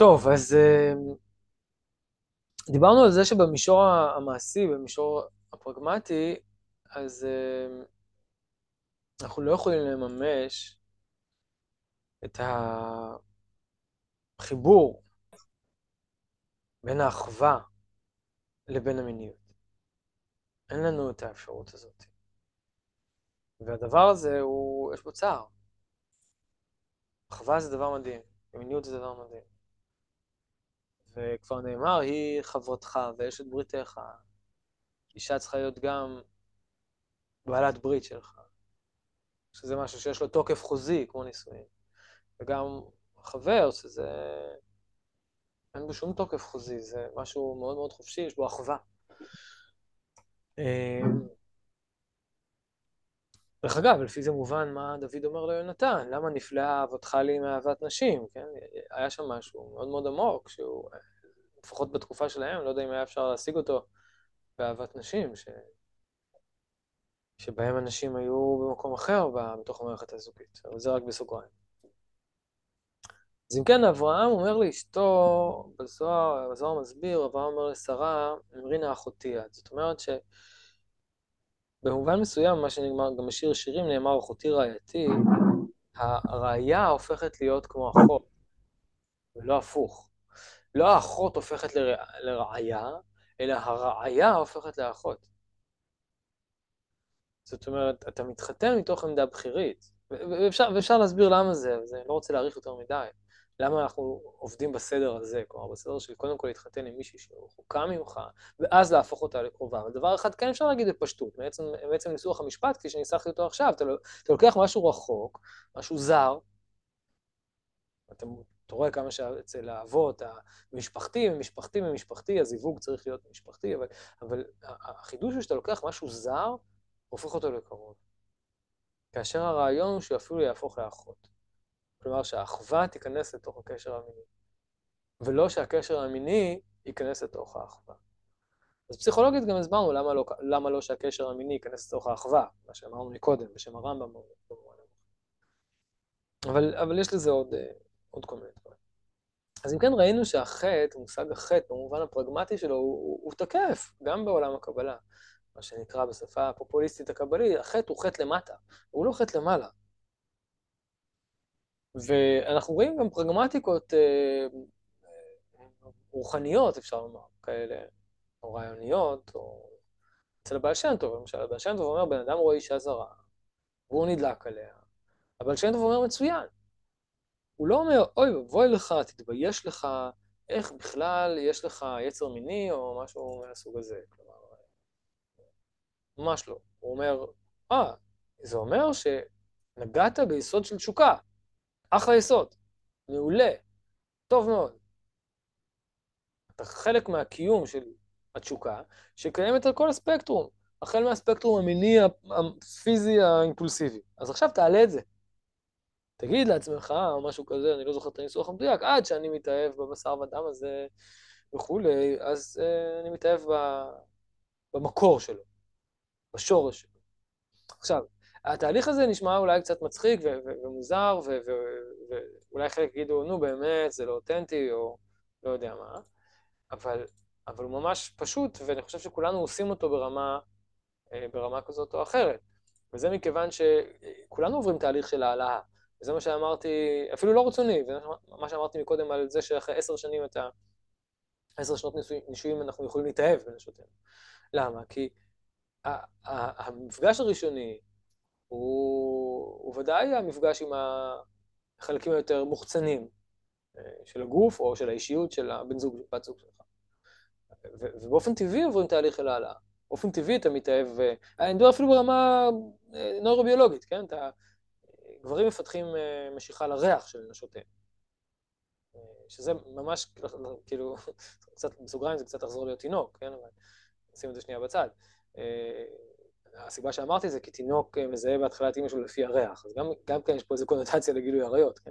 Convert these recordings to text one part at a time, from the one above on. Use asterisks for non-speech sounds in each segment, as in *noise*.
טוב, אז אה, דיברנו על זה שבמישור המעשי, במישור הפרגמטי, אז אה, אנחנו לא יכולים לממש את החיבור בין האחווה לבין המיניות. אין לנו את האפשרות הזאת. והדבר הזה, הוא, יש בו צער. אחווה זה דבר מדהים, ומיניות זה דבר מדהים. וכבר נאמר, היא חברתך ואשת בריתך. אישה צריכה להיות גם בעלת ברית שלך, שזה משהו שיש לו תוקף חוזי, כמו נישואין. וגם חבר, שזה... אין בו שום תוקף חוזי, זה משהו מאוד מאוד חופשי, יש בו אחווה. דרך אגב, לפי זה מובן מה דוד אומר ליונתן, למה נפלאה אהבתך לי מאהבת נשים, כן? היה שם משהו מאוד מאוד עמוק, שהוא, לפחות בתקופה שלהם, לא יודע אם היה אפשר להשיג אותו באהבת נשים, ש... שבהם אנשים היו במקום אחר בתוך המערכת הזוגית, אבל זה רק בסוגריים. אז אם כן, אברהם אומר לאשתו, בזוהר, בזוהר מסביר, אברהם אומר לשרה, אמרינה אחותי את. זאת אומרת שבמובן מסוים, מה שנגמר, גם בשיר שירים נאמר, אחותי רעייתי, הראייה הופכת להיות כמו אחות, ולא הפוך. לא האחות הופכת לראייה, אלא הראייה הופכת לאחות. זאת אומרת, אתה מתחתן מתוך עמדה בכירית, ואפשר, ואפשר להסביר למה זה, ואני לא רוצה להאריך יותר מדי. למה אנחנו עובדים בסדר הזה, כלומר, בסדר של קודם כל להתחתן עם מישהי שרחוקה ממך, ואז להפוך אותה לקרובה. דבר אחד כן אפשר להגיד בפשטות, מעצם, מעצם ניסוח המשפט, כפי שניסחתי אותו עכשיו, אתה, אתה לוקח משהו רחוק, משהו זר, אתה, אתה רואה כמה שאצל האבות, המשפחתי משפחתי ממשפחתי, הזיווג צריך להיות משפחתי, אבל, אבל החידוש הוא שאתה לוקח משהו זר, הופך אותו לקרוב. כאשר הרעיון הוא שהוא אפילו יהפוך לאחות. כלומר שהאחווה תיכנס לתוך הקשר המיני, ולא שהקשר המיני ייכנס לתוך האחווה. אז פסיכולוגית גם הסברנו למה לא, למה לא שהקשר המיני ייכנס לתוך האחווה, מה שאמרנו מקודם, בשם הרמב"ם. אבל, אבל יש לזה עוד, אה, עוד כל מיני דברים. אז אם כן ראינו שהחטא, מושג החטא במובן הפרגמטי שלו, הוא, הוא, הוא תקף גם בעולם הקבלה. מה שנקרא בשפה הפופוליסטית הקבלית, החטא הוא חטא למטה, הוא לא חטא למעלה. ואנחנו רואים גם פרגמטיקות אה, רוחניות, אפשר לומר, כאלה, או רעיוניות, או אצל הבעל שם טוב, למשל, הבעל שם טוב אומר, בן אדם רואה אישה זרה, והוא נדלק עליה. הבעל שם טוב אומר, מצוין. הוא לא אומר, אוי, בואי לך, תתבייש לך, איך בכלל יש לך יצר מיני, או משהו מהסוג הזה. כלומר, ממש לא. הוא אומר, אה, זה אומר שנגעת ביסוד של תשוקה. אחלה יסוד, מעולה, טוב מאוד. אתה חלק מהקיום של התשוקה, שקיימת על כל הספקטרום, החל מהספקטרום המיני, הפיזי, האימפולסיבי. אז עכשיו תעלה את זה. תגיד לעצמך, או משהו כזה, אני לא זוכר את הניסוח המדויק, עד שאני מתאהב בבשר ודם הזה וכולי, אז uh, אני מתאהב ב, במקור שלו, בשורש שלו. עכשיו, התהליך הזה נשמע אולי קצת מצחיק ומוזר, ואולי חלק יגידו, נו באמת, זה לא אותנטי, או לא יודע מה, אבל, אבל הוא ממש פשוט, ואני חושב שכולנו עושים אותו ברמה, אה, ברמה כזאת או אחרת. וזה מכיוון שכולנו עוברים תהליך של העלאה. וזה מה שאמרתי, אפילו לא רצוני, זה מה שאמרתי מקודם על זה שאחרי עשר שנים אתה, עשר שנות נישואים אנחנו יכולים להתאהב בנשותינו. למה? כי המפגש הראשוני, הוא, הוא ודאי המפגש עם החלקים היותר מוחצנים אה, של הגוף או של האישיות של הבן זוג, בת זוג שלך. ובאופן טבעי עוברים תהליך של העלאה. באופן טבעי אתה מתאהב, אה, אני מדבר אפילו ברמה אה, נוירוביולוגית, כן? אתה, גברים מפתחים משיכה לריח של נשותיהם. שזה ממש, כאילו, *laughs* קצת בסוגריים זה קצת לחזור להיות תינוק, כן? אבל נשים את זה שנייה בצד. הסיבה שאמרתי זה כי תינוק אה, מזהה בהתחלה את אימא שלו לפי הריח, אז גם, גם כן יש פה איזו קונוטציה לגילוי עריות, כן?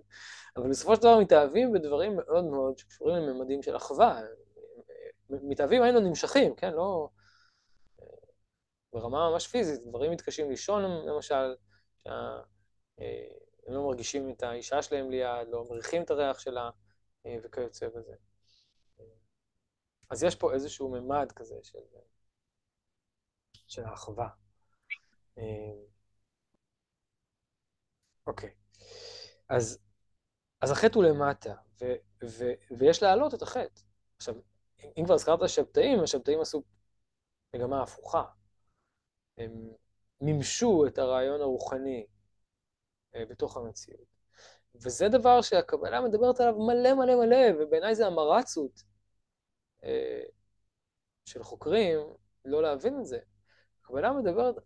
אבל בסופו של דבר מתאהבים בדברים מאוד מאוד שקשורים לממדים של אחווה. מתאהבים היינו נמשכים, כן? לא... אה, ברמה ממש פיזית, דברים מתקשים לישון למשל, שהם אה, לא מרגישים את האישה שלהם ליד, לא מריחים את הריח שלה, וכיוצא בזה. אז יש פה איזשהו ממד כזה של, של האחווה. אוקיי. אז, אז החטא הוא למטה, ו, ו, ויש להעלות את החטא. עכשיו, אם כבר הזכרת שבתאים, השבתאים עשו מגמה הפוכה. הם מימשו את הרעיון הרוחני אה, בתוך המציאות. וזה דבר שהקבלה מדברת עליו מלא מלא מלא, ובעיניי זה המרצות אה, של חוקרים לא להבין את זה. הקבלה מדברת אה,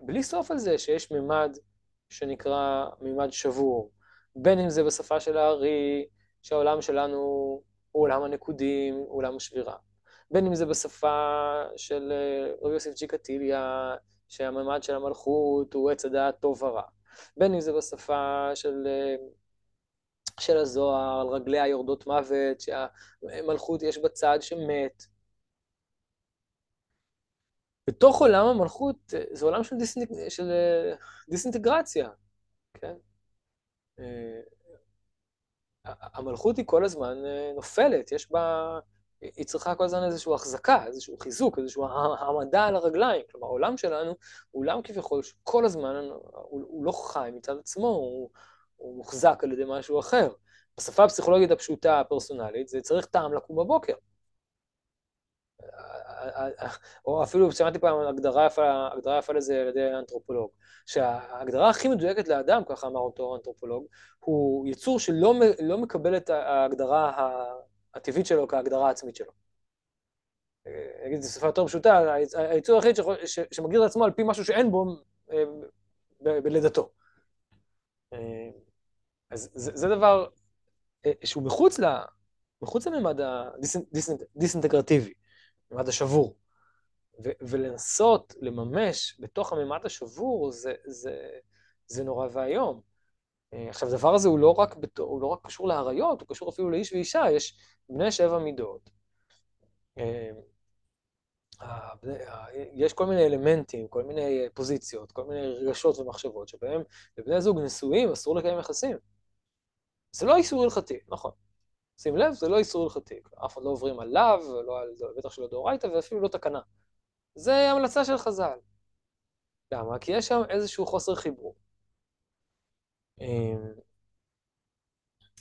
בלי סוף על זה שיש ממד שנקרא ממד שבור, בין אם זה בשפה של הארי, שהעולם שלנו הוא עולם הנקודים, עולם השבירה. בין אם זה בשפה של אה, רבי יוסף ג'יקטיליה, שהממד של המלכות הוא עץ הדעת טוב ורע. בין אם זה בשפה של, אה, של הזוהר, על רגליה יורדות מוות, שהמלכות יש בצד שמת. בתוך עולם המלכות אה, זה עולם של, דיסנג... של דיסאינטגרציה, כן? המלכות היא כל הזמן נופלת, יש בה... היא צריכה כל הזמן איזושהי החזקה, איזשהו חיזוק, איזושהי העמדה על הרגליים. כלומר, העולם שלנו הוא עולם כביכול שכל הזמן הוא, הוא לא חי מצד עצמו, הוא, הוא מוחזק על ידי משהו אחר. בשפה הפסיכולוגית הפשוטה, הפרסונלית, זה צריך טעם לקום בבוקר. או אפילו שמעתי פעם הגדרה יפה, הגדרה יפה לזה על ידי אנתרופולוג, שההגדרה הכי מדויקת לאדם, ככה אמר אותו אנתרופולוג, הוא יצור שלא לא מקבל את ההגדרה הטבעית שלו כהגדרה העצמית שלו. את זה בשפה יותר פשוטה, היצור היחיד שמגדיר את עצמו על פי משהו שאין בו אה, בלידתו. אה, אז זה, זה דבר אה, שהוא מחוץ, ל, מחוץ לממד הדיסאינטגרטיבי, ממד השבור. ו, ולנסות לממש בתוך הממד השבור זה, זה, זה נורא ואיום. אה, עכשיו, הדבר הזה הוא לא רק, בת... הוא לא רק קשור לאריות, הוא קשור אפילו לאיש ואישה, יש בני שבע מידות. אה, יש כל מיני אלמנטים, כל מיני פוזיציות, כל מיני רגשות ומחשבות שבהם לבני זוג נשואים אסור לקיים יחסים. זה לא איסור הלכתי, נכון. שים לב, זה לא איסור הלכתי. אף אחד לא עוברים עליו, לא על, בטח שלא דאורייתא, ואפילו לא תקנה. זה המלצה של חז"ל. למה? כי יש שם איזשהו חוסר חיבור. אמ,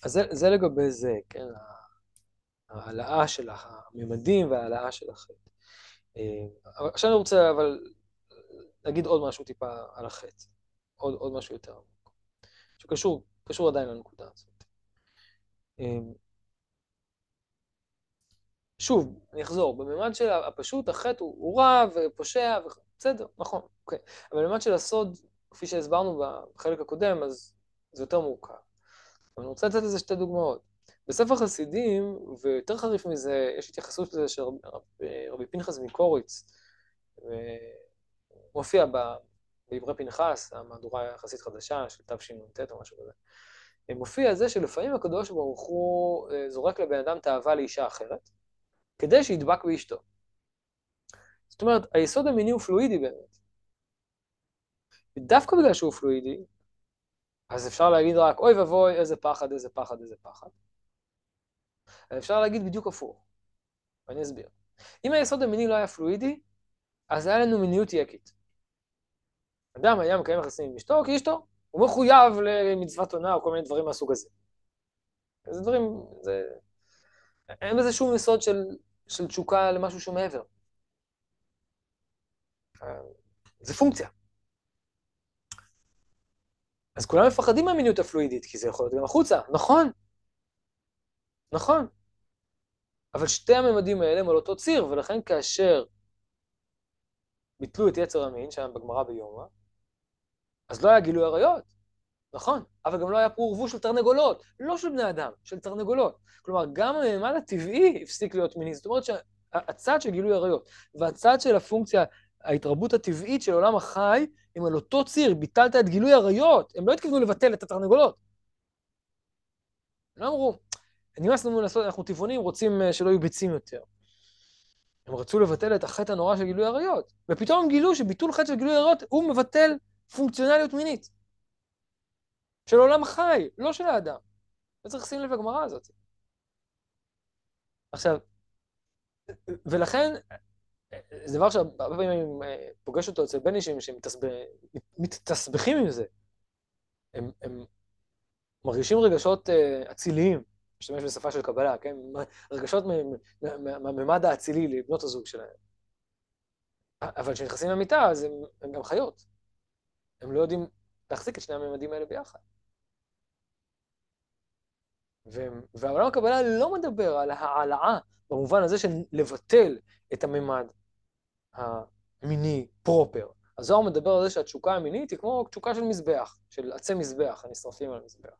אז זה, זה לגבי זה, כן, ההעלאה של הממדים וההעלאה של החטא. אמ, עכשיו אני רוצה אבל להגיד עוד משהו טיפה על החטא, עוד, עוד משהו יותר עמוק, שקשור קשור עדיין לנקודה הזאת. שוב, אני אחזור, בממד של הפשוט החטא הוא, הוא רע ופושע, בסדר, נכון, אוקיי. אבל בממד של הסוד, כפי שהסברנו בחלק הקודם, אז זה יותר מורכב. אני רוצה לתת לזה שתי דוגמאות. בספר חסידים, ויותר חריף מזה, יש התייחסות לזה של רב, רבי פנחס מקוריץ, מופיע בעברי פנחס, המהדורה יחסית חדשה של תשנ"ט או משהו כזה. מופיע זה שלפעמים הקדוש ברוך הוא אה, זורק לבן אדם תאווה לאישה אחרת, כדי שידבק באשתו. זאת אומרת, היסוד המיני הוא פלואידי באמת. ודווקא בגלל שהוא פלואידי, אז אפשר להגיד רק, אוי ואבוי, איזה פחד, איזה פחד, איזה פחד. אפשר להגיד בדיוק הפוך, ואני אסביר. אם היסוד המיני לא היה פלואידי, אז היה לנו מיניות יקית. אדם היה מקיים יחסים עם אשתו כי אשתו, הוא מחויב למצוות עונה או כל מיני דברים מהסוג הזה. זה דברים, זה... אין בזה שום יסוד של, של תשוקה למשהו שהוא מעבר. זה פונקציה. אז כולם מפחדים מהמיניות הפלואידית, כי זה יכול להיות גם החוצה. נכון, נכון. אבל שתי הממדים האלה הם על אותו ציר, ולכן כאשר ביטלו את יצר המין, שם בגמרא ביומא, אז לא היה גילוי עריות, נכון, אבל גם לא היה פרו ורבו של תרנגולות, לא של בני אדם, של תרנגולות. כלומר, גם הממד הטבעי הפסיק להיות מיני, זאת אומרת שהצד של גילוי עריות והצד של הפונקציה ההתרבות הטבעית של עולם החי הם על אותו ציר, ביטלת את גילוי עריות, הם לא התכוונו לבטל את התרנגולות. הם לא אמרו, נמאס לנו לעשות, אנחנו טבעונים, רוצים אה, שלא יהיו ביצים יותר. הם רצו לבטל את החטא הנורא של גילוי עריות, ופתאום הם גילו שביטול חטא של גילוי עריות הוא מבטל פונקציונליות מינית. של עולם החי, לא של האדם. וצריך לשים לב לגמרא הזאת. עכשיו, ולכן, זה דבר שהרבה פעמים אני פוגש אותו אצל בנישים שמתסבכים עם זה. הם, הם מרגישים רגשות אציליים, משתמש בשפה של קבלה, כן? רגשות מהממד האצילי לבנות הזוג שלהם. אבל כשנכנסים למיטה, אז הם, הם גם חיות. הם לא יודעים להחזיק את שני הממדים האלה ביחד. והעולם הקבלה לא מדבר על העלאה במובן הזה של לבטל את הממד המיני פרופר. הזוהר מדבר על זה שהתשוקה המינית היא כמו תשוקה של מזבח, של עצי מזבח הנשרפים על המזבח.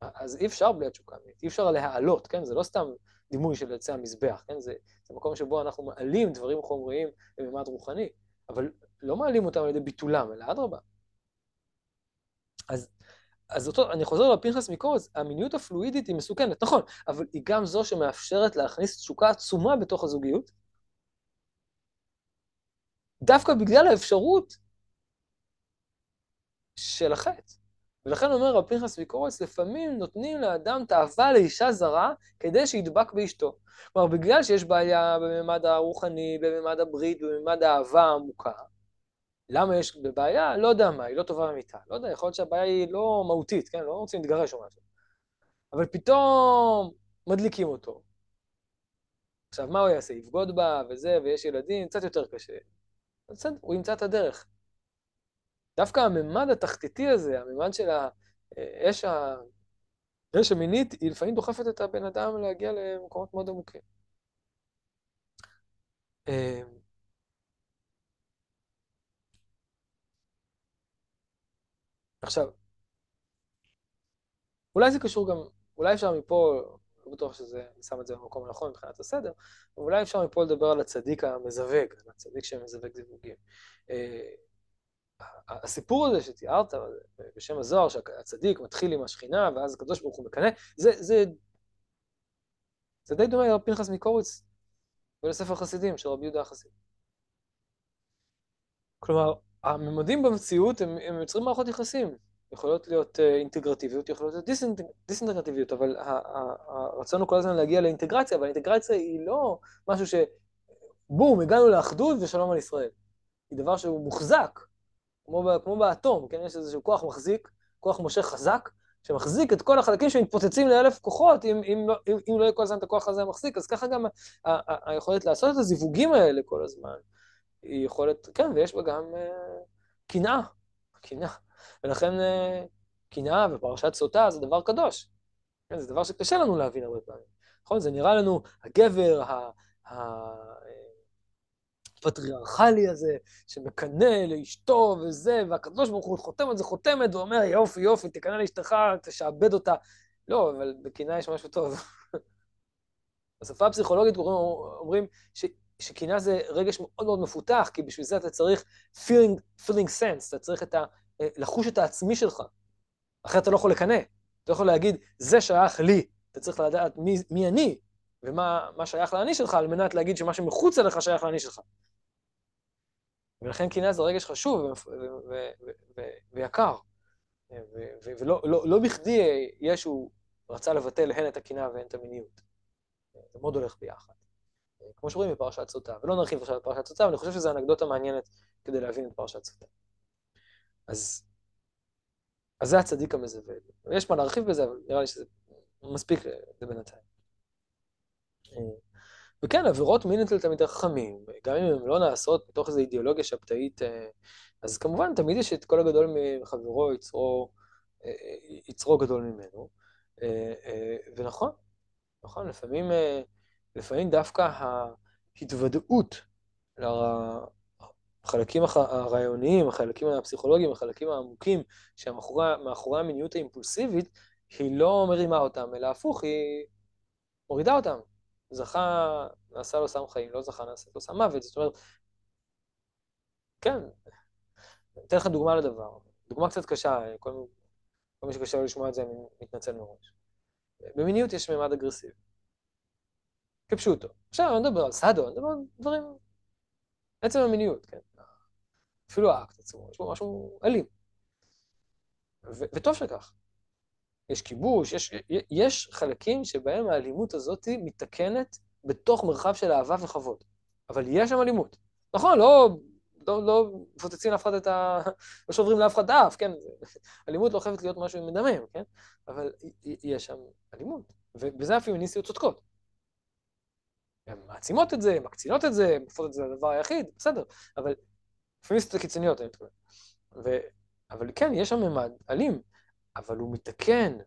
אז אי אפשר בלי התשוקה המינית, אי אפשר להעלות, כן? זה לא סתם דימוי של עצי המזבח, כן? זה, זה מקום שבו אנחנו מעלים דברים חומריים בממד רוחני, אבל לא מעלים אותם על ידי ביטולם, אלא אדרבה. אז אז אותו, אני חוזר לפנחס מקורץ, המיניות הפלואידית היא מסוכנת, נכון, אבל היא גם זו שמאפשרת להכניס תשוקה עצומה בתוך הזוגיות, דווקא בגלל האפשרות של החטא. ולכן אומר רב פנחס מקורץ, לפעמים נותנים לאדם תאווה לאישה זרה כדי שידבק באשתו. כלומר, בגלל שיש בעיה בממד הרוחני, בממד הברית, בממד האהבה העמוקה, למה יש בעיה? לא יודע מה, היא לא טובה במיטה. לא יודע, יכול להיות שהבעיה היא לא מהותית, כן? לא רוצים להתגרש או משהו. אבל פתאום מדליקים אותו. עכשיו, מה הוא יעשה? יבגוד בה וזה, ויש ילדים, קצת יותר קשה. בסדר, הוא ימצא את הדרך. דווקא הממד התחתיתי הזה, הממד של האש ה... האש המינית, היא לפעמים דוחפת את הבן אדם להגיע למקומות מאוד עמוקים. עכשיו, אולי זה קשור גם, אולי אפשר מפה, לא בטוח שזה, אני שם את זה במקום הנכון מבחינת הסדר, אבל אולי אפשר מפה לדבר על הצדיק המזווג, על הצדיק שמזווג זיווגים. אה, הסיפור הזה שתיארת בשם הזוהר, שהצדיק מתחיל עם השכינה, ואז הקדוש ברוך הוא מקנא, זה, זה, זה די דומה לרב פנחס מקוריץ ולספר חסידים של רבי יהודה החסיד. כלומר, הממדים במציאות הם, הם יוצרים מערכות יחסים. יכולות להיות uh, אינטגרטיביות, יכולות להיות דיסאינטג... דיסאינטגרטיביות, אבל הרצון הוא כל הזמן להגיע לאינטגרציה, אבל האינטגרציה היא לא משהו ש... בום, הגענו לאחדות ושלום על ישראל. היא דבר שהוא מוחזק, כמו, כמו באטום, כן? יש איזשהו כוח מחזיק, כוח מושך חזק, שמחזיק את כל החלקים שמתפוצצים לאלף כוחות, אם, אם, לא, אם, אם לא יהיה כל הזמן את הכוח הזה המחזיק, אז ככה גם היכולת לעשות את הזיווגים האלה כל הזמן, היא יכולת, כן, ויש בה גם אה, קנאה, קנאה. ולכן אה, קנאה ופרשת סוטה זה דבר קדוש. כן, זה דבר שקשה לנו להבין הרבה פעמים. נכון? זה נראה לנו הגבר הפטריארכלי הזה, שמקנא לאשתו וזה, והקדוש ברוך הוא חותם על זה חותמת, ואומר, יופי, יופי, תקנא לאשתך, תשעבד אותה. לא, אבל בקנאה יש משהו טוב. *laughs* בשפה הפסיכולוגית אומרים ש... שקנאה זה רגש מאוד מאוד מפותח, כי בשביל זה אתה צריך feeling, feeling sense, אתה צריך את ה, אה, לחוש את העצמי שלך. אחרת אתה לא יכול לקנא. אתה לא יכול להגיד, זה שייך לי. אתה צריך לדעת מי, מי אני, ומה שייך לאני שלך, על מנת להגיד שמה שמחוץ אליך שייך לאני שלך. ולכן קנאה זה רגש חשוב ויקר. ולא לא, לא בכדי ישו רצה לבטל הן את הקנאה והן את המיניות. זה מאוד הולך ביחד. כמו שרואים בפרשת סוטה, ולא נרחיב עכשיו בפרשת סוטה, אבל אני חושב שזו אנקדוטה מעניינת כדי להבין את פרשת סוטה. אז, אז זה הצדיק המזווה. יש מה להרחיב בזה, אבל נראה לי שזה מספיק לבינתיים. וכן, עבירות מין אצל תלמידי חכמים, גם אם הן לא נעשות בתוך איזו אידיאולוגיה שבתאית, אז כמובן תמיד יש את כל הגדול מחברו יצרו, יצרו גדול ממנו. ונכון, נכון, לפעמים לפעמים דווקא ההתוודעות לחלקים הרעיוניים, החלקים הפסיכולוגיים, החלקים העמוקים שמאחורי המיניות האימפולסיבית, היא לא מרימה אותם, אלא הפוך, היא מורידה אותם. זכה, נעשה לו סם חיים, לא זכה, נעשה לו סם מוות. זאת אומרת, כן, אתן לך דוגמה לדבר. דוגמה קצת קשה, כל, כל מי שקשה לו לשמוע את זה, אני מתנצל מראש. במיניות יש מימד אגרסיבי. כפשוטו. עכשיו אני לא מדבר על סאדו, אני מדבר על דברים... עצם המיניות, כן. אפילו האקט עצמו, יש בו משהו אלים. וטוב שכך. יש כיבוש, יש, יש חלקים שבהם האלימות הזאת מתקנת בתוך מרחב של אהבה וכבוד. אבל יש שם אלימות. נכון, לא, לא, לא מפוצצים לאף אחד את ה... *laughs* לא שוברים לאף אחד האף, כן? *laughs* אלימות לא חייבת להיות משהו מדמם, כן? אבל יש שם אלימות, ובזה הפמיניסטיות צודקות. הן מעצימות את זה, הן מקצינות את זה, הן עושות את זה לדבר היחיד, בסדר, אבל פמיניסטיות הקיצוניות, אני מתכוון. ו... אבל כן, יש שם ממד אלים, אבל הוא מתקן,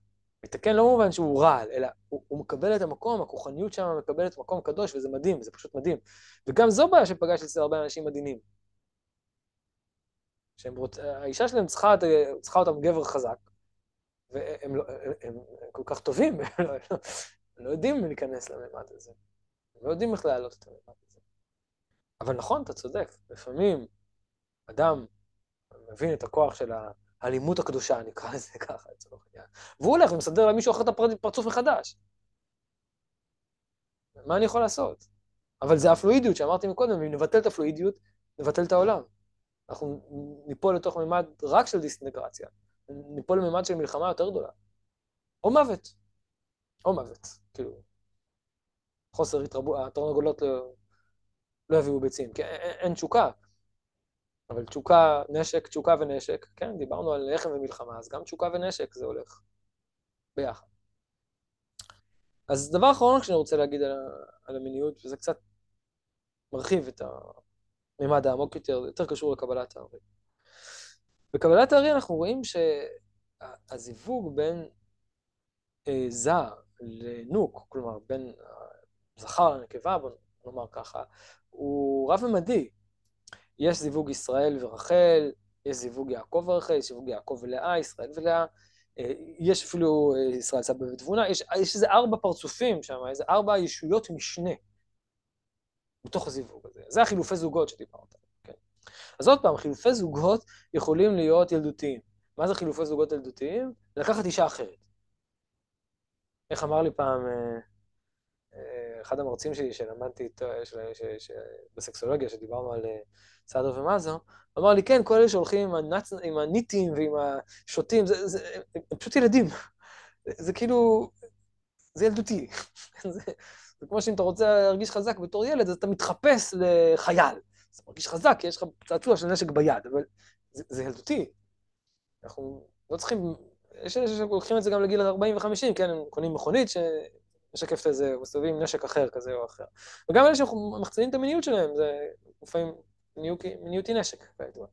מתקן לא במובן שהוא רעל, אלא הוא, הוא מקבל את המקום, הכוחניות שם מקבלת מקום קדוש, וזה מדהים, זה פשוט מדהים. וגם זו בעיה שפגשתי אצל הרבה אנשים מדהימים. רוצ... האישה שלהם צריכה, צריכה אותם גבר חזק, והם לא, הם, הם, הם כל כך טובים, הם לא, לא, לא יודעים להיכנס לממד הזה. לא יודעים איך להעלות את הממד הזה. אבל נכון, אתה צודק, לפעמים אדם מבין את הכוח של האלימות הקדושה, נקרא לזה ככה, לצורך העניין, והוא הולך ומסדר למישהו אחר את הפרצוף מחדש. מה אני יכול לעשות? אבל זה הפלואידיות שאמרתי מקודם, אם נבטל את הפלואידיות, נבטל את העולם. אנחנו ניפול לתוך מימד רק של דיסאינטגרציה, ניפול למימד של מלחמה יותר גדולה. או מוות. או מוות, כאילו. חוסר התרבות, התרנגולות לא, לא יביאו ביצים, כי אין, אין תשוקה. אבל תשוקה, נשק, תשוקה ונשק, כן, דיברנו על לחם ומלחמה, אז גם תשוקה ונשק זה הולך ביחד. אז דבר אחרון שאני רוצה להגיד על, על המיניות, וזה קצת מרחיב את הממד העמוק יותר, יותר קשור לקבלת הארי. בקבלת הארי אנחנו רואים שהזיווג בין אה, זר לנוק, כלומר בין זכר לנקבה, בוא נאמר ככה, הוא רב-ממדי. יש זיווג ישראל ורחל, יש זיווג יעקב ורחל, יש זיווג יעקב ולאה, ישראל ולאה, אה, יש אפילו אה, ישראל סבא ותבונה, יש, יש איזה ארבע פרצופים שם, איזה ארבע ישויות משנה בתוך הזיווג הזה. זה החילופי זוגות שדיברת עליהם, כן. אז עוד פעם, חילופי זוגות יכולים להיות ילדותיים. מה זה חילופי זוגות ילדותיים? לקחת אישה אחרת. איך אמר לי פעם אה, אחד המרצים שלי שלמדתי איתו, בסקסולוגיה, שדיברנו על סעדו ומאזו, אמר לי, כן, כל אלה שהולכים עם, הנצ... עם הניטים ועם השוטים, זה, זה, הם פשוט ילדים. זה כאילו, זה ילדותי. *laughs* זה, זה כמו שאם אתה רוצה להרגיש חזק בתור ילד, אז אתה מתחפש לחייל. אתה מרגיש חזק, כי יש לך צעצוע של נשק ביד, אבל זה, זה ילדותי. אנחנו לא צריכים, יש אלה שלוקחים את זה גם לגיל 40 ו-50, כן, הם קונים מכונית שמשקפת איזה, מסתובבים עם נשק אחר כזה או אחר. וגם אלה שמחצינים את המיניות שלהם, זה לפעמים מיניות היא נשק, כידוע.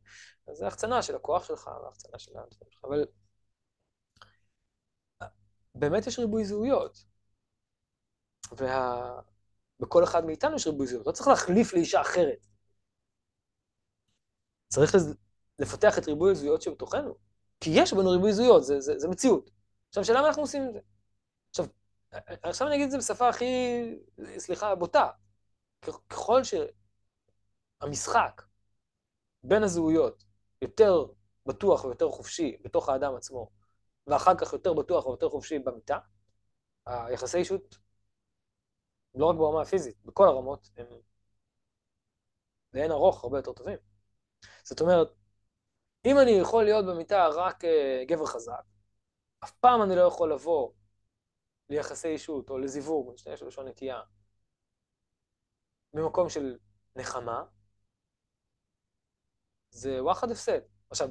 אז זה החצנה של הכוח שלך והחצנה של הדברים שלך, אבל באמת יש ריבוי זהויות. ובכל וה... אחד מאיתנו יש ריבוי זהויות, לא צריך להחליף לאישה אחרת. צריך. לפתח את ריבוי הזהויות שבתוכנו, כי יש בנו ריבוי זהויות, זה, זה, זה מציאות. עכשיו, שאלה מה אנחנו עושים עם זה? עכשיו, אני אגיד את זה בשפה הכי, סליחה, בוטה. ככל ש... המשחק בין הזהויות יותר בטוח ויותר חופשי בתוך האדם עצמו, ואחר כך יותר בטוח ויותר חופשי במיטה, היחסי אישות, לא רק ברמה הפיזית, בכל הרמות, הם לאין ארוך הרבה יותר טובים. זאת אומרת, אם אני יכול להיות במיטה רק uh, גבר חזק, אף פעם אני לא יכול לבוא ליחסי אישות או לזיווג, משתמש בלשון נקייה, ממקום של נחמה, זה וואחד הפסד. עכשיו,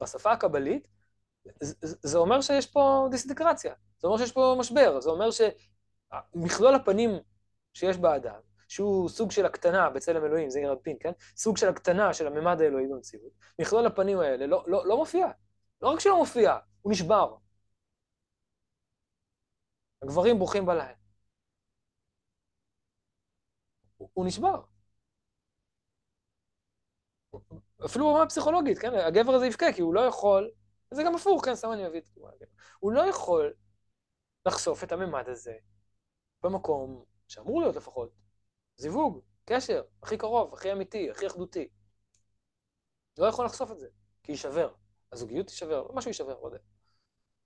בשפה הקבלית, זה אומר שיש פה דיסאינטגרציה, זה אומר שיש פה משבר, זה אומר שמכלול הפנים שיש באדם, שהוא סוג של הקטנה בצלם אלוהים, זה ירד פין, כן? סוג של הקטנה של הממד האלוהי במציאות, מכלול הפנים האלה לא, לא, לא מופיע. לא רק שלא מופיע, הוא נשבר. הגברים ברוכים בלילה. הוא, נשבר. אפילו ברמה פסיכולוגית, כן? הגבר הזה יבכה, כי הוא לא יכול, זה גם הפוך, כן? סתם אני מביא את זה. הוא לא יכול לחשוף את הממד הזה במקום שאמור להיות לפחות זיווג, קשר, הכי קרוב, הכי אמיתי, הכי אחדותי. לא יכול לחשוף את זה, כי יישבר. הזוגיות תישבר, משהו יישבר, לא יודע.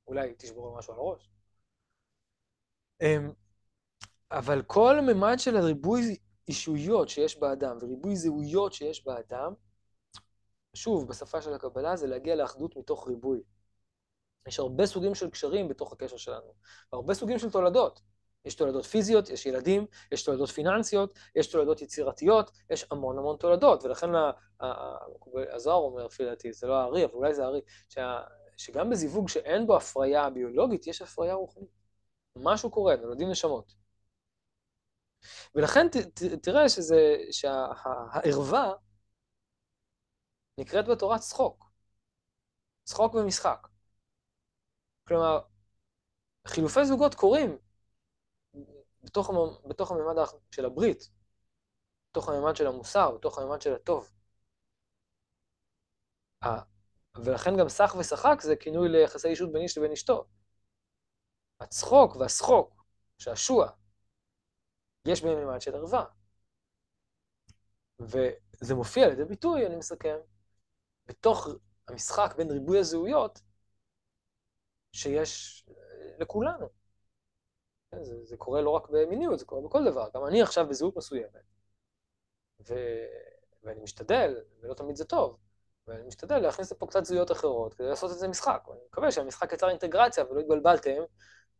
אולי תשבור משהו על הראש. אמ, אבל כל ממד של הריבוי אישויות שיש באדם וריבוי זהויות שיש באדם, שוב, בשפה של הקבלה זה להגיע לאחדות מתוך ריבוי. יש הרבה סוגים של קשרים בתוך הקשר שלנו, הרבה סוגים של תולדות. יש תולדות פיזיות, יש ילדים, יש תולדות פיננסיות, יש תולדות יצירתיות, יש המון המון תולדות, ולכן הזוהר אומר, לפי דעתי, זה לא הארי, אבל אולי זה הארי, שגם בזיווג שאין בו הפריה ביולוגית, יש הפריה רוחנית. משהו קורה, נולדים נשמות. ולכן ת, ת, תראה שזה, שהערווה נקראת בתורה צחוק. צחוק ומשחק. כלומר, חילופי זוגות קורים בתוך, בתוך הממד של הברית, בתוך הממד של המוסר, בתוך הממד של הטוב. ולכן גם סח ושחק זה כינוי ליחסי אישות בין איש לבין אשתו. הצחוק והשחוק, שעשוע, יש בהם ממד של ערווה. וזה מופיע לידי ביטוי, אני מסכם, בתוך המשחק בין ריבוי הזהויות שיש לכולנו. זה, זה קורה לא רק במיניות, זה קורה בכל דבר. גם אני עכשיו בזהות מסוימת, ו... ואני משתדל, ולא תמיד זה טוב, ואני משתדל להכניס לפה קצת זהויות אחרות כדי לעשות את זה משחק. ואני מקווה שהמשחק יצר אינטגרציה ולא התבלבלתם,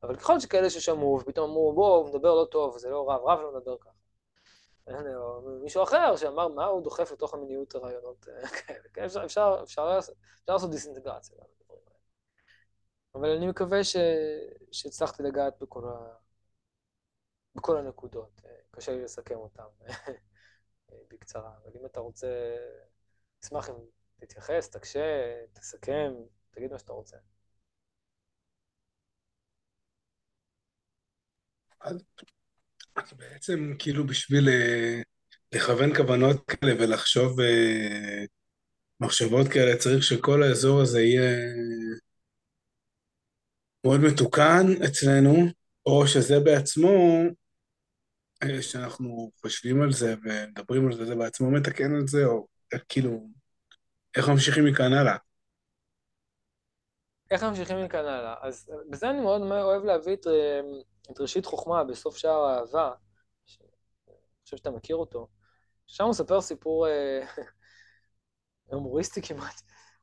אבל ככל שכאלה ששמעו ופתאום אמרו, בוא, הוא מדבר לא טוב, זה לא רב, רב לא מדבר ככה. או מישהו אחר שאמר, מה הוא דוחף לתוך המיניות הרעיונות *laughs* כאלה. כן, אפשר, אפשר, אפשר, אפשר לעשות דיסאינטגרציה. אבל אני מקווה ש... שהצלחתי לגעת בכל, ה... בכל הנקודות. קשה לי לסכם אותן *laughs* בקצרה. אבל אם אתה רוצה, אשמח אם תתייחס, תקשה, תסכם, תגיד מה שאתה רוצה. אז בעצם כאילו בשביל אה, לכוון כוונות כאלה ולחשוב אה, מחשבות כאלה, צריך שכל האזור הזה יהיה מאוד מתוקן אצלנו, או שזה בעצמו, אה, שאנחנו חושבים על זה ומדברים על זה, זה בעצמו מתקן את זה, או כאילו, איך ממשיכים מכאן הלאה? איך ממשיכים מכאן הלאה? אז בזה אני מאוד אוהב להביא את, את ראשית חוכמה בסוף שער האהבה, שאני חושב שאתה מכיר אותו, שם הוא מספר סיפור *laughs* הומוריסטי כמעט.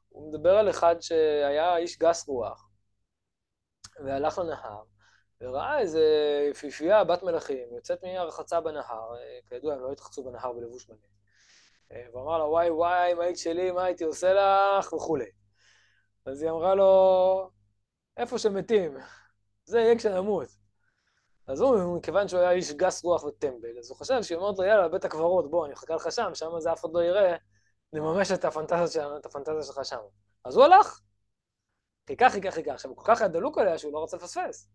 הוא מדבר על אחד שהיה איש גס רוח, והלך לנהר, וראה איזה יפיפייה בת מלכים יוצאת מהרחצה בנהר, כידוע, הם לא התרחצו בנהר בלבוש מלא. והוא אמר לה, וואי וואי, מה היית שלי, מה הייתי עושה לך, וכולי. אז היא אמרה לו, איפה שמתים, זה יהיה כשנמות. אז הוא, מכיוון שהוא היה איש גס רוח וטמבל, אז הוא חשב שהיא אומרת לו, יאללה, בית הקברות, בוא, אני אחכה לך שם, שם זה אף אחד לא יראה, נממש את הפנטזיה, את הפנטזיה שלך שם. אז הוא הלך, חיכה, חיכה, חיכה. עכשיו, הוא כל כך היה דלוק עליה שהוא לא רצה לפספס.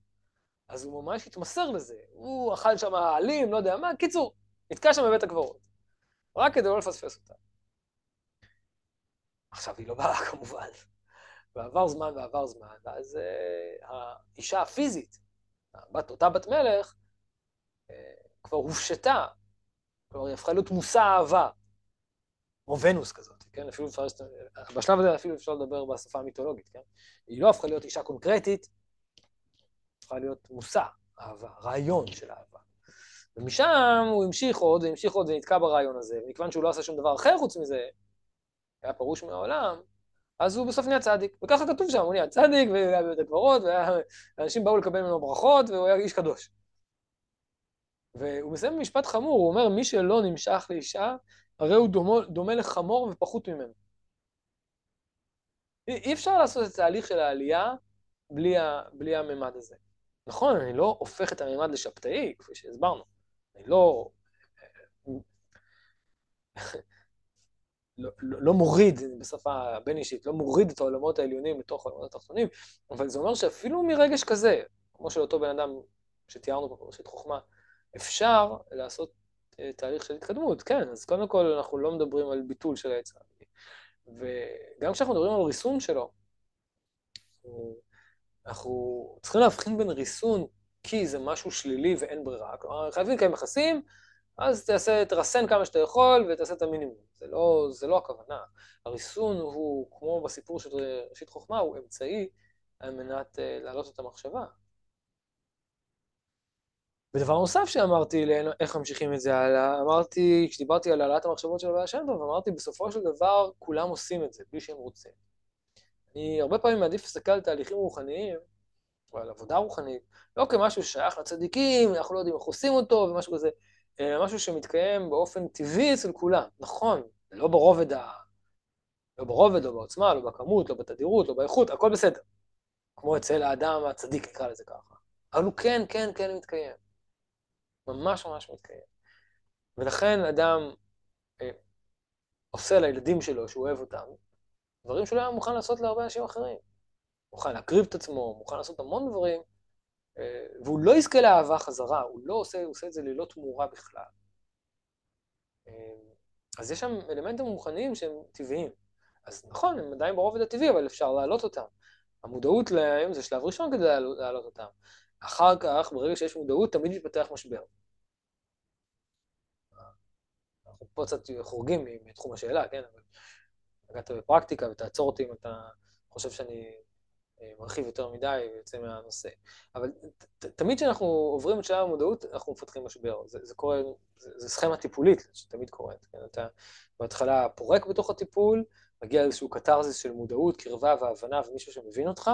אז הוא ממש התמסר לזה. הוא אכל שם עלים, לא יודע מה, קיצור, נתקע שם בבית הקברות. רק כדי לא לפספס אותה. עכשיו, היא לא באה כמובן. ועבר זמן ועבר זמן, ואז uh, האישה הפיזית, הבת, אותה בת מלך, uh, כבר הופשטה. כלומר, היא הפכה להיות מושא אהבה. או ונוס כזאת, כן? אפילו אפשר, בשלב הזה אפילו אפשר לדבר בשפה המיתולוגית, כן? היא לא הפכה להיות אישה קונקרטית, הפכה להיות מושא אהבה, רעיון של אהבה. ומשם הוא המשיך עוד, והמשיך עוד ונתקע ברעיון הזה, ומכיוון שהוא לא עשה שום דבר אחר חוץ מזה, היה פרוש מהעולם, אז הוא בסוף נהיה צדיק. וככה כתוב שם, הוא נהיה צדיק, והיה בבית הקברות, ואנשים באו לקבל ממנו ברכות, והוא היה איש קדוש. והוא מסיים במשפט חמור, הוא אומר, מי שלא נמשך לאישה, הרי הוא דומה, דומה לחמור ופחות ממנו. אי אפשר לעשות את התהליך של העלייה בלי, ה, בלי הממד הזה. נכון, אני לא הופך את הממד לשבתאי, כפי שהסברנו. אני לא... לא, לא, לא מוריד, בשפה הבין-אישית, לא מוריד את העולמות העליונים לתוך העולמות התחתונים, אבל זה אומר שאפילו מרגש כזה, כמו של אותו בן אדם שתיארנו פה בראשית חוכמה, אפשר לעשות תהליך של התקדמות, כן, אז קודם כל אנחנו לא מדברים על ביטול של העץ האמיתי. וגם כשאנחנו מדברים על ריסון שלו, אנחנו צריכים להבחין בין ריסון כי זה משהו שלילי ואין ברירה, כלומר, חייבים לקיים יחסים, אז תעשה, תרסן כמה שאתה יכול ותעשה את המינימום. זה לא, זה לא הכוונה. הריסון הוא, כמו בסיפור של ראשית חוכמה, הוא אמצעי על מנת uh, להעלות את המחשבה. ודבר נוסף שאמרתי, איך ממשיכים את זה הלאה, אמרתי, כשדיברתי על העלאת המחשבות של הבעיה שם טוב, אמרתי, בסופו של דבר כולם עושים את זה, בלי שהם רוצים. אני הרבה פעמים מעדיף להסתכל על תהליכים רוחניים או על עבודה רוחנית, לא כמשהו ששייך לצדיקים, אנחנו לא יודעים איך עושים אותו ומשהו כזה, משהו שמתקיים באופן טבעי אצל כולם, נכון, לא ברובד ה... לא ברובד, לא בעוצמה, לא בכמות, לא בתדירות, לא באיכות, הכל בסדר. כמו אצל האדם הצדיק, נקרא לזה ככה. אבל הוא כן, כן, כן מתקיים. ממש ממש מתקיים. ולכן אדם אה, עושה לילדים שלו, שהוא אוהב אותם, דברים שהוא לא היה מוכן לעשות להרבה אנשים אחרים. מוכן להקריב את עצמו, מוכן לעשות המון דברים, אה, והוא לא יזכה לאהבה חזרה, הוא לא עושה, הוא עושה את זה ללא תמורה בכלל. אה, אז יש שם אלמנטים מוכנים שהם טבעיים. אז נכון, הם עדיין ברובד הטבעי, אבל אפשר להעלות אותם. המודעות להם זה שלב ראשון כדי להעלות אותם. אחר כך, ברגע שיש מודעות, תמיד מתפתח משבר. אנחנו פה קצת חורגים מתחום השאלה, כן? אבל הגעת בפרקטיקה ותעצור אותי אם אתה חושב שאני מרחיב יותר מדי ויוצא מהנושא. אבל תמיד כשאנחנו עוברים את שלב המודעות, אנחנו מפתחים משבר. זה, זה קורה, זה, זה סכמה טיפולית שתמיד קורית. כן? אתה בהתחלה פורק בתוך הטיפול, מגיע איזשהו קתרזיס של מודעות, קרבה והבנה ומישהו שמבין אותך,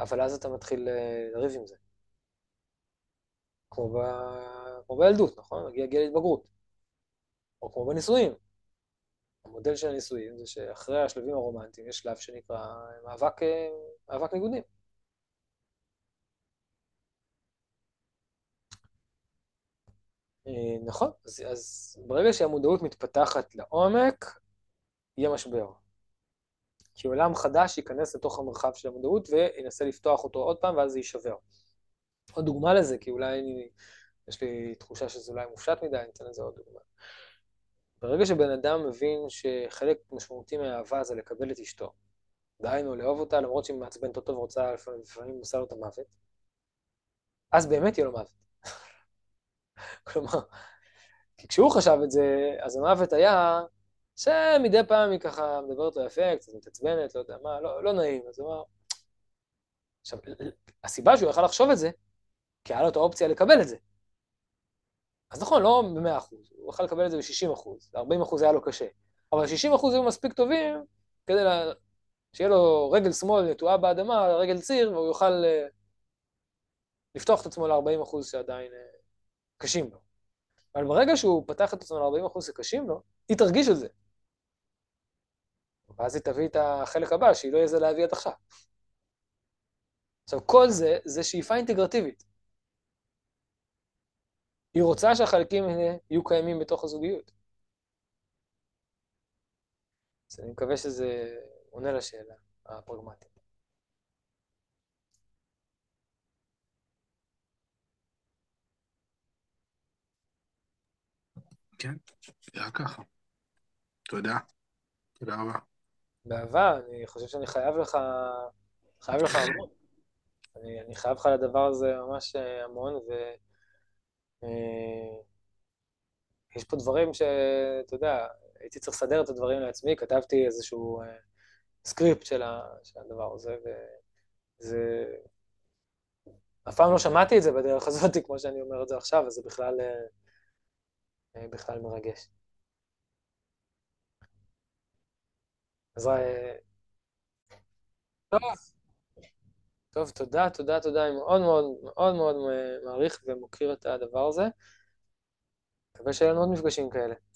אבל אז אתה מתחיל אה, לריב עם זה. כמו, ב... כמו בילדות, נכון? מגיע גיל התבגרות. או כמו בנישואים. המודל של הנישואים זה שאחרי השלבים הרומנטיים יש שלב שנקרא מאבק, אה, מאבק ניגודים. אה, נכון, אז, אז ברגע שהמודעות מתפתחת לעומק, יהיה משבר. כי עולם חדש ייכנס לתוך המרחב של המודעות וינסה לפתוח אותו עוד פעם ואז זה יישבר. עוד דוגמה לזה, כי אולי אני, יש לי תחושה שזה אולי מופשט מדי, אני אתן לזה עוד דוגמה. ברגע שבן אדם מבין שחלק משמעותי מהאהבה זה לקבל את אשתו, דהיינו, לאהוב אותה למרות שהיא מעצבנת אותו ורוצה לפעמים עושה לו את המוות, אז באמת יהיה לו מוות. *laughs* כלומר, כי כשהוא חשב את זה, אז המוות היה שמדי פעם היא ככה מדברת לו יפה, קצת מתעצבנת, לא יודע מה, לא, לא נעים, אז הוא אמר... עכשיו, הסיבה שהוא יכל לחשוב את זה, כי היה לו את האופציה לקבל את זה. אז נכון, לא ב-100%, הוא יכל לקבל את זה ב-60%, ב-40% היה לו קשה. אבל 60% היו מספיק טובים כדי לה... שיהיה לו רגל שמאל נטועה באדמה, רגל ציר, והוא יוכל uh, לפתוח את עצמו ל-40% שעדיין uh, קשים לו. אבל ברגע שהוא פתח את עצמו ל-40% שקשים לו, היא תרגיש את זה. ואז היא תביא את החלק הבא, שהיא לא יהיה זה להביא עד עכשיו. עכשיו, כל זה, זה שאיפה אינטגרטיבית. היא רוצה שהחלקים האלה יהיו קיימים בתוך הזוגיות. אז אני מקווה שזה עונה לשאלה הפרגמטית. כן, זה היה ככה. תודה. תודה רבה. באהבה, אני חושב שאני חייב לך, חייב לך המון. אני, אני חייב לך לדבר הזה ממש אה, המון, ו... אה, יש פה דברים שאתה יודע, הייתי צריך לסדר את הדברים לעצמי, כתבתי איזשהו אה, סקריפט של, ה, של הדבר הזה, וזה... אף פעם לא שמעתי את זה בדרך הזאת, *laughs* כמו שאני אומר את זה עכשיו, וזה בכלל, בכלל מרגש. אז... אה, טוב. טוב, תודה, תודה, תודה. אני מאוד מאוד מאוד מאוד מעריך ומוקיר את הדבר הזה. מקווה שיהיה לנו עוד מפגשים כאלה.